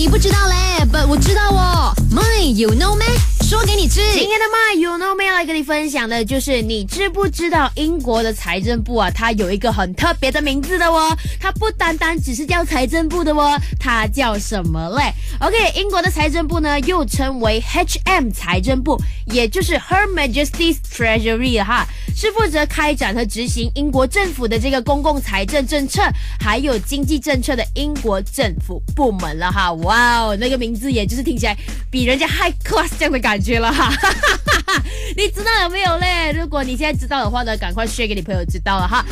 你不知道嘞，but 我知道哦。My you know me.？说给你知。今天的 My You Know Me 要来跟你分享的就是你知不知道英国的财政部啊，它有一个很特别的名字的哦，它不单单只是叫财政部的哦，它叫什么嘞？OK，英国的财政部呢又称为 HM 财政部，也就是 Her Majesty's Treasury 哈，是负责开展和执行英国政府的这个公共财政政策还有经济政策的英国政府部门了哈。哇哦，那个名字也就是听起来比人家 high class 这样的觉了哈。你知道有没有嘞？如果你现在知道的话呢，赶快 share 给你朋友知道了哈。